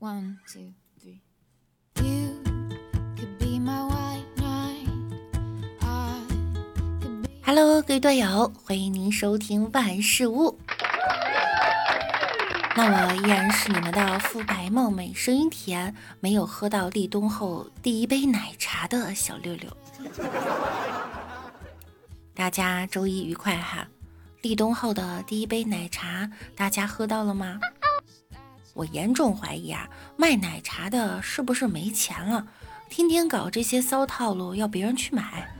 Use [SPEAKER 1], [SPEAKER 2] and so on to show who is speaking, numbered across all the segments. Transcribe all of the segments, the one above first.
[SPEAKER 1] One, two, three. You could be my white night
[SPEAKER 2] Hello，各位队友，欢迎您收听万事屋。那我依然是你们的肤白貌美、声音甜、没有喝到立冬后第一杯奶茶的小六六。大家周一愉快哈！立冬后的第一杯奶茶，大家喝到了吗？我严重怀疑啊，卖奶茶的是不是没钱了？天天搞这些骚套路，要别人去买。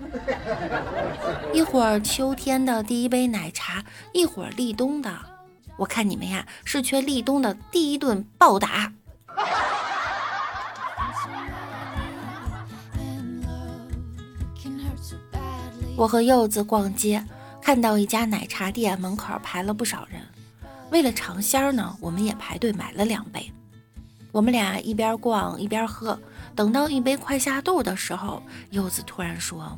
[SPEAKER 2] 一会儿秋天的第一杯奶茶，一会儿立冬的，我看你们呀是缺立冬的第一顿暴打。我和柚子逛街，看到一家奶茶店门口排了不少人。为了尝鲜儿呢，我们也排队买了两杯。我们俩一边逛一边喝，等到一杯快下肚的时候，柚子突然说：“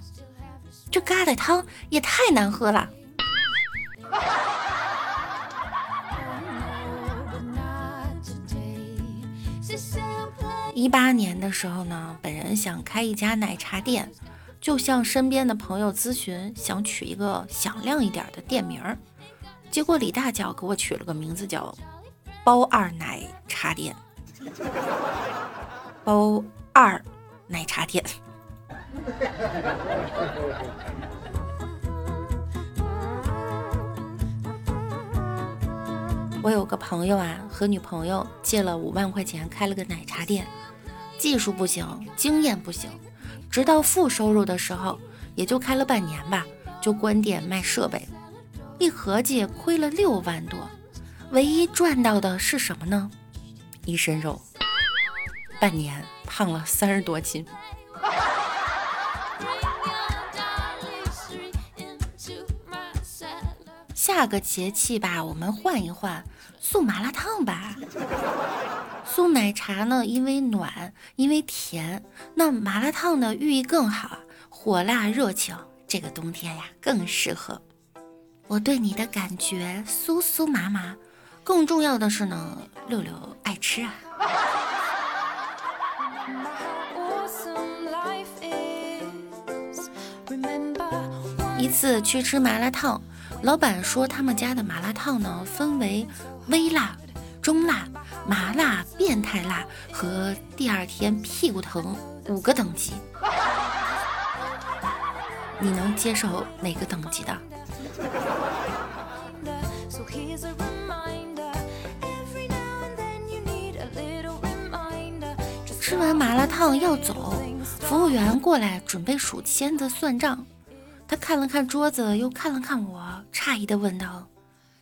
[SPEAKER 2] 这疙瘩汤也太难喝了。”一八年的时候呢，本人想开一家奶茶店，就向身边的朋友咨询，想取一个响亮一点的店名儿。结果李大脚给我取了个名字叫“包二奶茶店”，包二奶茶店。我有个朋友啊，和女朋友借了五万块钱开了个奶茶店，技术不行，经验不行，直到负收入的时候，也就开了半年吧，就关店卖设备，一合计亏了六万多，唯一赚到的是什么呢？一身肉，半年胖了三十多斤。下个节气吧，我们换一换，送麻辣烫吧。送奶茶呢，因为暖，因为甜。那麻辣烫呢，寓意更好，火辣热情，这个冬天呀更适合。我对你的感觉酥酥麻麻，更重要的是呢，六六爱吃啊。一次去吃麻辣烫，老板说他们家的麻辣烫呢分为微辣、中辣、麻辣、变态辣和第二天屁股疼五个等级。你能接受哪个等级的？
[SPEAKER 1] So here's a reminder. Every now and then you need a little reminder.
[SPEAKER 2] 吃完麻辣烫要走，服务员过来准备数签子算账。他看了看桌子，又看了看我，诧异的问道：“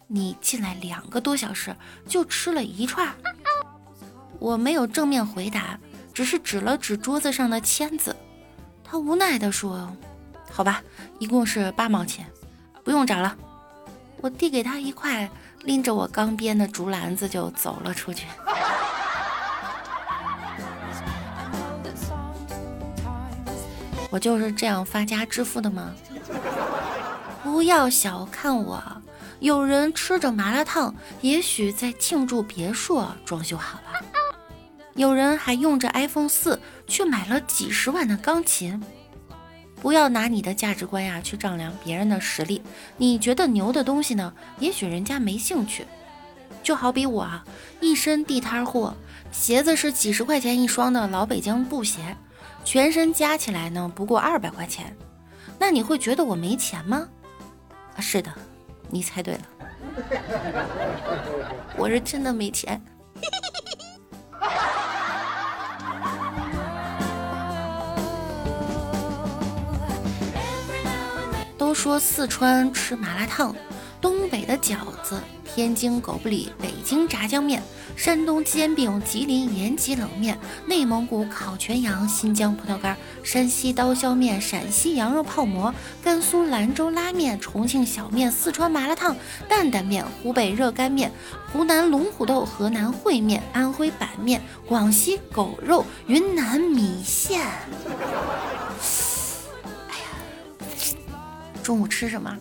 [SPEAKER 2] 你进来两个多小时就吃了一串？”我没有正面回答，只是指了指桌子上的签子。他无奈的说：“好吧，一共是八毛钱，不用找了。”我递给他一块，拎着我刚编的竹篮子就走了出去。我就是这样发家致富的吗？不要小看我，有人吃着麻辣烫，也许在庆祝别墅装修好了；有人还用着 iPhone 四去买了几十万的钢琴。不要拿你的价值观呀去丈量别人的实力。你觉得牛的东西呢，也许人家没兴趣。就好比我啊，一身地摊货，鞋子是几十块钱一双的老北京布鞋，全身加起来呢不过二百块钱。那你会觉得我没钱吗？啊，是的，你猜对了，我是真的没钱。说四川吃麻辣烫，东北的饺子，天津狗不理，北京炸酱面，山东煎饼，吉林延吉冷面，内蒙古烤全羊，新疆葡萄干，山西刀削面，陕西羊肉泡馍，甘肃兰州拉面，重庆小面，四川麻辣烫，担担面，湖北热干面，湖南龙虎斗，河南烩面，安徽板面，广西狗肉，云南米线。中午吃什么？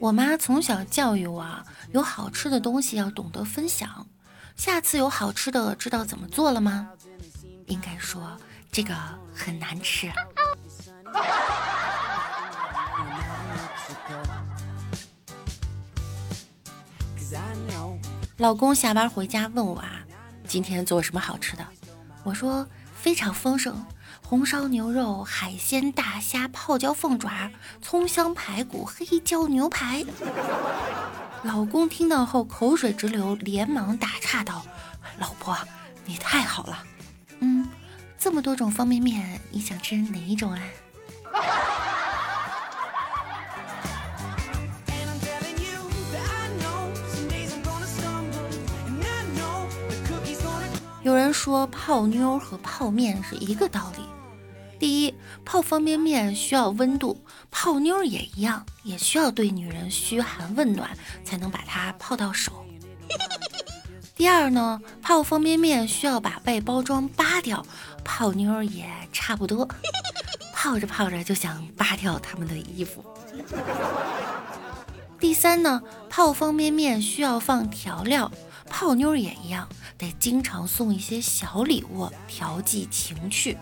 [SPEAKER 2] 我妈从小教育我，有好吃的东西要懂得分享。下次有好吃的，知道怎么做了吗？应该说这个很难吃。老公下班回家问我啊，今天做什么好吃的？我说非常丰盛。红烧牛肉、海鲜、大虾、泡椒凤爪、葱香排骨、黑椒牛排。老公听到后口水直流，连忙打岔道：“老婆，你太好了。嗯，这么多种方便面，你想吃哪一种啊？”有人说泡妞和泡面是一个道理。第一，泡方便面需要温度，泡妞也一样，也需要对女人嘘寒问暖，才能把她泡到手。第二呢，泡方便面需要把外包装扒掉，泡妞也差不多，泡着泡着就想扒掉他们的衣服。第三呢，泡方便面需要放调料，泡妞也一样，得经常送一些小礼物调剂情趣。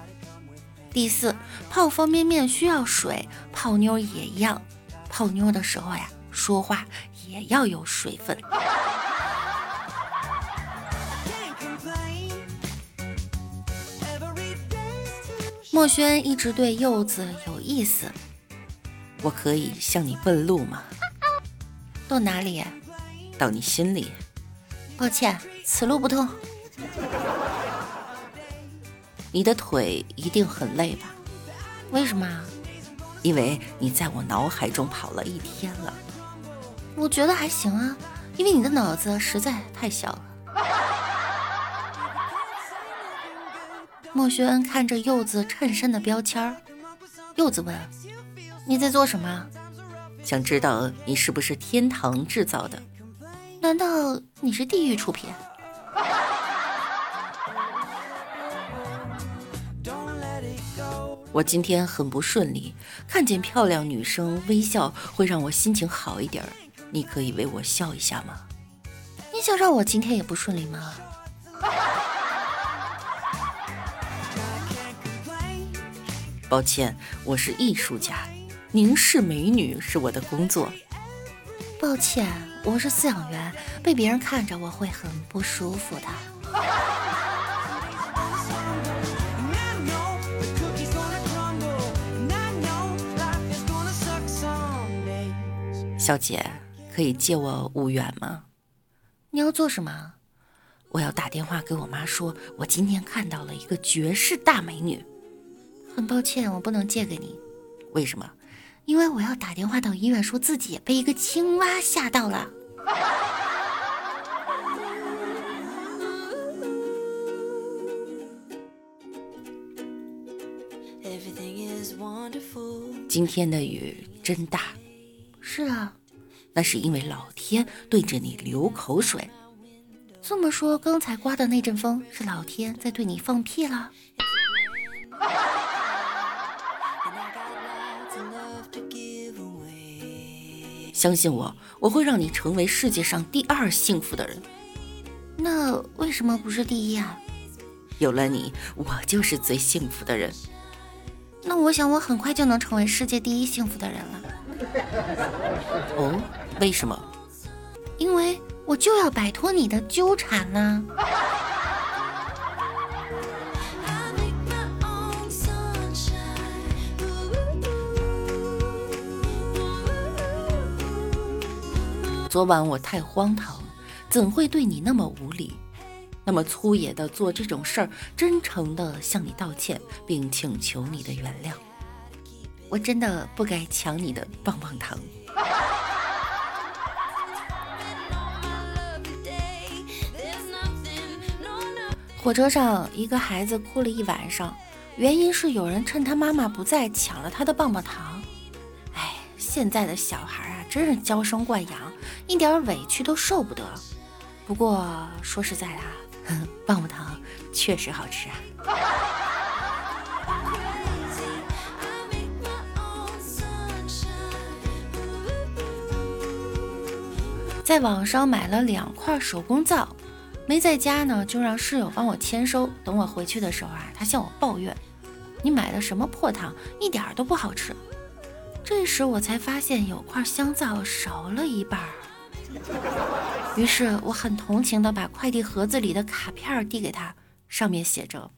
[SPEAKER 2] 第四，泡方便面需要水，泡妞也一样。泡妞的时候呀，说话也要有水分。墨轩一直对柚子有意思，
[SPEAKER 3] 我可以向你问路吗？
[SPEAKER 2] 到哪里？
[SPEAKER 3] 到你心里。
[SPEAKER 2] 抱歉，此路不通。
[SPEAKER 3] 你的腿一定很累吧？
[SPEAKER 2] 为什么？
[SPEAKER 3] 因为你在我脑海中跑了一天了。
[SPEAKER 2] 我觉得还行啊，因为你的脑子实在太小了。墨轩看着柚子衬衫的标签儿，柚子问：“你在做什么？”
[SPEAKER 3] 想知道你是不是天堂制造的？
[SPEAKER 2] 难道你是地狱出品？
[SPEAKER 3] 我今天很不顺利，看见漂亮女生微笑会让我心情好一点儿。你可以为我笑一下吗？
[SPEAKER 2] 你想让我今天也不顺利吗？
[SPEAKER 3] 抱歉，我是艺术家，凝视美女是我的工作。
[SPEAKER 2] 抱歉，我是饲养员，被别人看着我会很不舒服的。
[SPEAKER 3] 小姐，可以借我五元吗？
[SPEAKER 2] 你要做什么？
[SPEAKER 3] 我要打电话给我妈说，我今天看到了一个绝世大美女。
[SPEAKER 2] 很抱歉，我不能借给你。
[SPEAKER 3] 为什么？
[SPEAKER 2] 因为我要打电话到医院，说自己被一个青蛙吓到了。
[SPEAKER 3] 今天的雨真大。
[SPEAKER 2] 是啊。
[SPEAKER 3] 那是因为老天对着你流口水。
[SPEAKER 2] 这么说，刚才刮的那阵风是老天在对你放屁了？
[SPEAKER 3] 相信我，我会让你成为世界上第二幸福的人。
[SPEAKER 2] 那为什么不是第一啊？
[SPEAKER 3] 有了你，我就是最幸福的人。
[SPEAKER 2] 那我想，我很快就能成为世界第一幸福的人了。
[SPEAKER 3] 哦。为什么？
[SPEAKER 2] 因为我就要摆脱你的纠缠呢。
[SPEAKER 3] 昨晚我太荒唐，怎会对你那么无礼，那么粗野的做这种事儿？真诚的向你道歉，并请求你的原谅。我真的不该抢你的棒棒糖。
[SPEAKER 2] 火车上，一个孩子哭了一晚上，原因是有人趁他妈妈不在抢了他的棒棒糖。哎，现在的小孩，真是娇生惯养，一点委屈都受不得，不过说实在的啊，棒棒糖确实好吃啊。在网上买了两块手工皂，没在家呢，就让室友帮我签收，等我回去的时候啊，他向我抱怨，你买的什么破糖，一点都不好吃。这时我才发现有块香皂少了一半儿。于是我很同情的把快递盒子里的卡片递给他，上面写着：“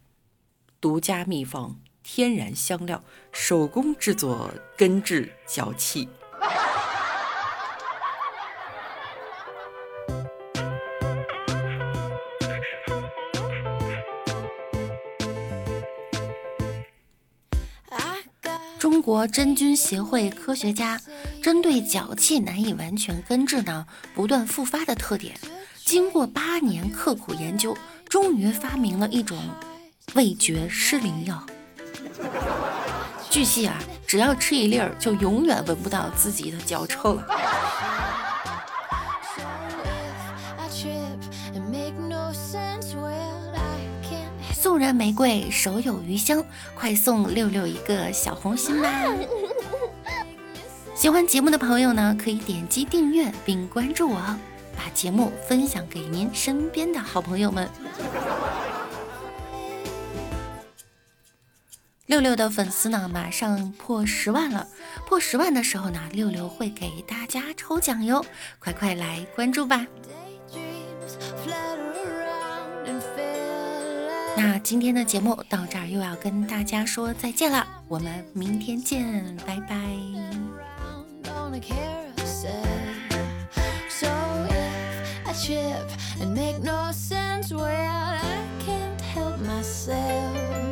[SPEAKER 3] 独家秘方，天然香料，手工制作，根治脚气。”
[SPEAKER 2] 中国真菌协会科学家针对脚气难以完全根治呢，不断复发的特点，经过八年刻苦研究，终于发明了一种味觉失灵药。据悉啊，只要吃一粒儿，就永远闻不到自己的脚臭了。人玫瑰，手有余香，快送六六一个小红心吧！喜欢节目的朋友呢，可以点击订阅并关注我，把节目分享给您身边的好朋友们。六六的粉丝呢，马上破十万了，破十万的时候呢，六六会给大家抽奖哟，快快来关注吧！那今天的节目到这儿又要跟大家说再见了，我们明天见，拜拜。Trip and make no sense. Well, I can't help myself.